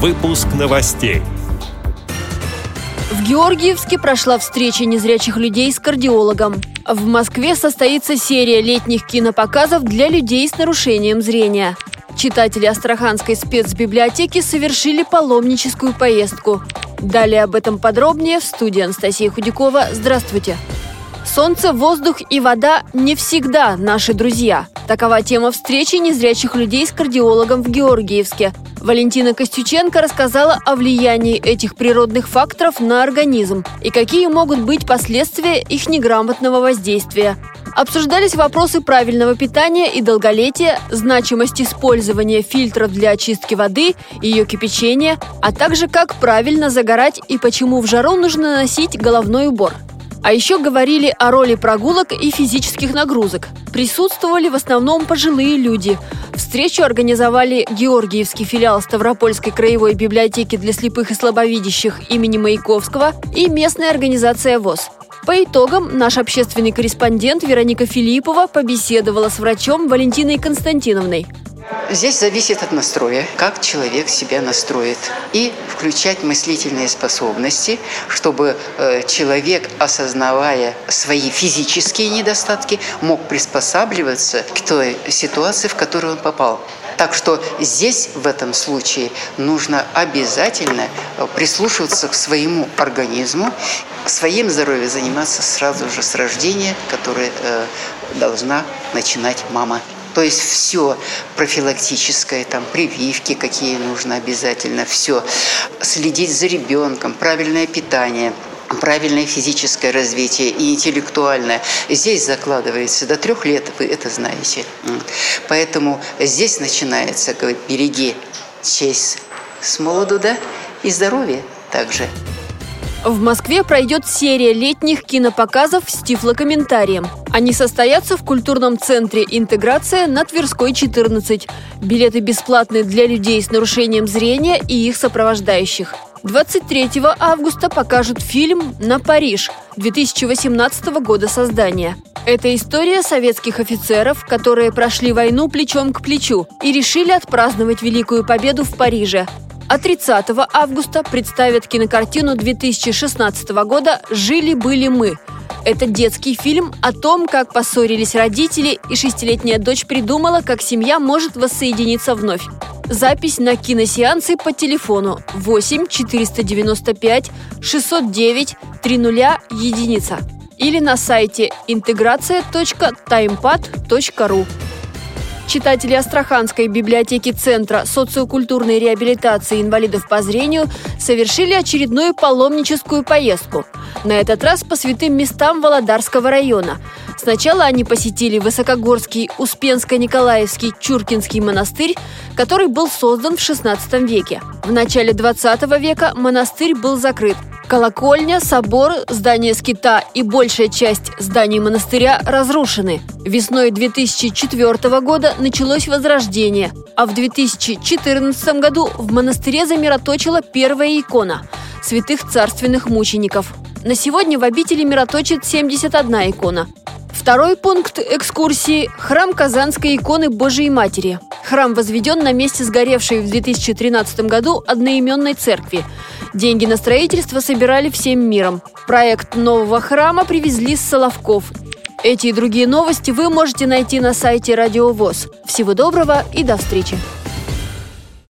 Выпуск новостей. В Георгиевске прошла встреча незрячих людей с кардиологом. В Москве состоится серия летних кинопоказов для людей с нарушением зрения. Читатели Астраханской спецбиблиотеки совершили паломническую поездку. Далее об этом подробнее в студии Анастасия Худякова. Здравствуйте! Солнце, воздух и вода не всегда наши друзья. Такова тема встречи незрячих людей с кардиологом в Георгиевске. Валентина Костюченко рассказала о влиянии этих природных факторов на организм и какие могут быть последствия их неграмотного воздействия. Обсуждались вопросы правильного питания и долголетия, значимость использования фильтров для очистки воды, ее кипячения, а также как правильно загорать и почему в жару нужно носить головной убор – а еще говорили о роли прогулок и физических нагрузок. Присутствовали в основном пожилые люди. Встречу организовали Георгиевский филиал Ставропольской краевой библиотеки для слепых и слабовидящих имени Маяковского и местная организация ВОЗ. По итогам наш общественный корреспондент Вероника Филиппова побеседовала с врачом Валентиной Константиновной. Здесь зависит от настроя, как человек себя настроит. И включать мыслительные способности, чтобы э, человек, осознавая свои физические недостатки, мог приспосабливаться к той ситуации, в которую он попал. Так что здесь, в этом случае, нужно обязательно э, прислушиваться к своему организму, своим здоровьем заниматься сразу же с рождения, которое э, должна начинать мама. То есть все профилактическое, там прививки какие нужно обязательно, все. Следить за ребенком, правильное питание правильное физическое развитие и интеллектуальное. Здесь закладывается до трех лет, вы это знаете. Поэтому здесь начинается, говорит, береги честь с молоду, да, и здоровье также. В Москве пройдет серия летних кинопоказов с тифлокомментарием. Они состоятся в культурном центре «Интеграция» на Тверской, 14. Билеты бесплатные для людей с нарушением зрения и их сопровождающих. 23 августа покажут фильм «На Париж» 2018 года создания. Это история советских офицеров, которые прошли войну плечом к плечу и решили отпраздновать Великую Победу в Париже. А 30 августа представят кинокартину 2016 года «Жили-были мы». Это детский фильм о том, как поссорились родители, и шестилетняя дочь придумала, как семья может воссоединиться вновь. Запись на киносеансы по телефону 8 495 609 30 единица или на сайте интеграция.timepad.ru. Читатели Астраханской библиотеки Центра социокультурной реабилитации инвалидов по зрению совершили очередную паломническую поездку. На этот раз по святым местам Володарского района. Сначала они посетили Высокогорский Успенско-Николаевский Чуркинский монастырь, который был создан в XVI веке. В начале XX века монастырь был закрыт, Колокольня, собор, здание скита и большая часть зданий монастыря разрушены. Весной 2004 года началось возрождение, а в 2014 году в монастыре замироточила первая икона – святых царственных мучеников. На сегодня в обители мироточит 71 икона. Второй пункт экскурсии – храм Казанской иконы Божией Матери. Храм возведен на месте сгоревшей в 2013 году одноименной церкви. Деньги на строительство собирали всем миром. Проект нового храма привезли с Соловков. Эти и другие новости вы можете найти на сайте Радио ВОЗ. Всего доброго и до встречи!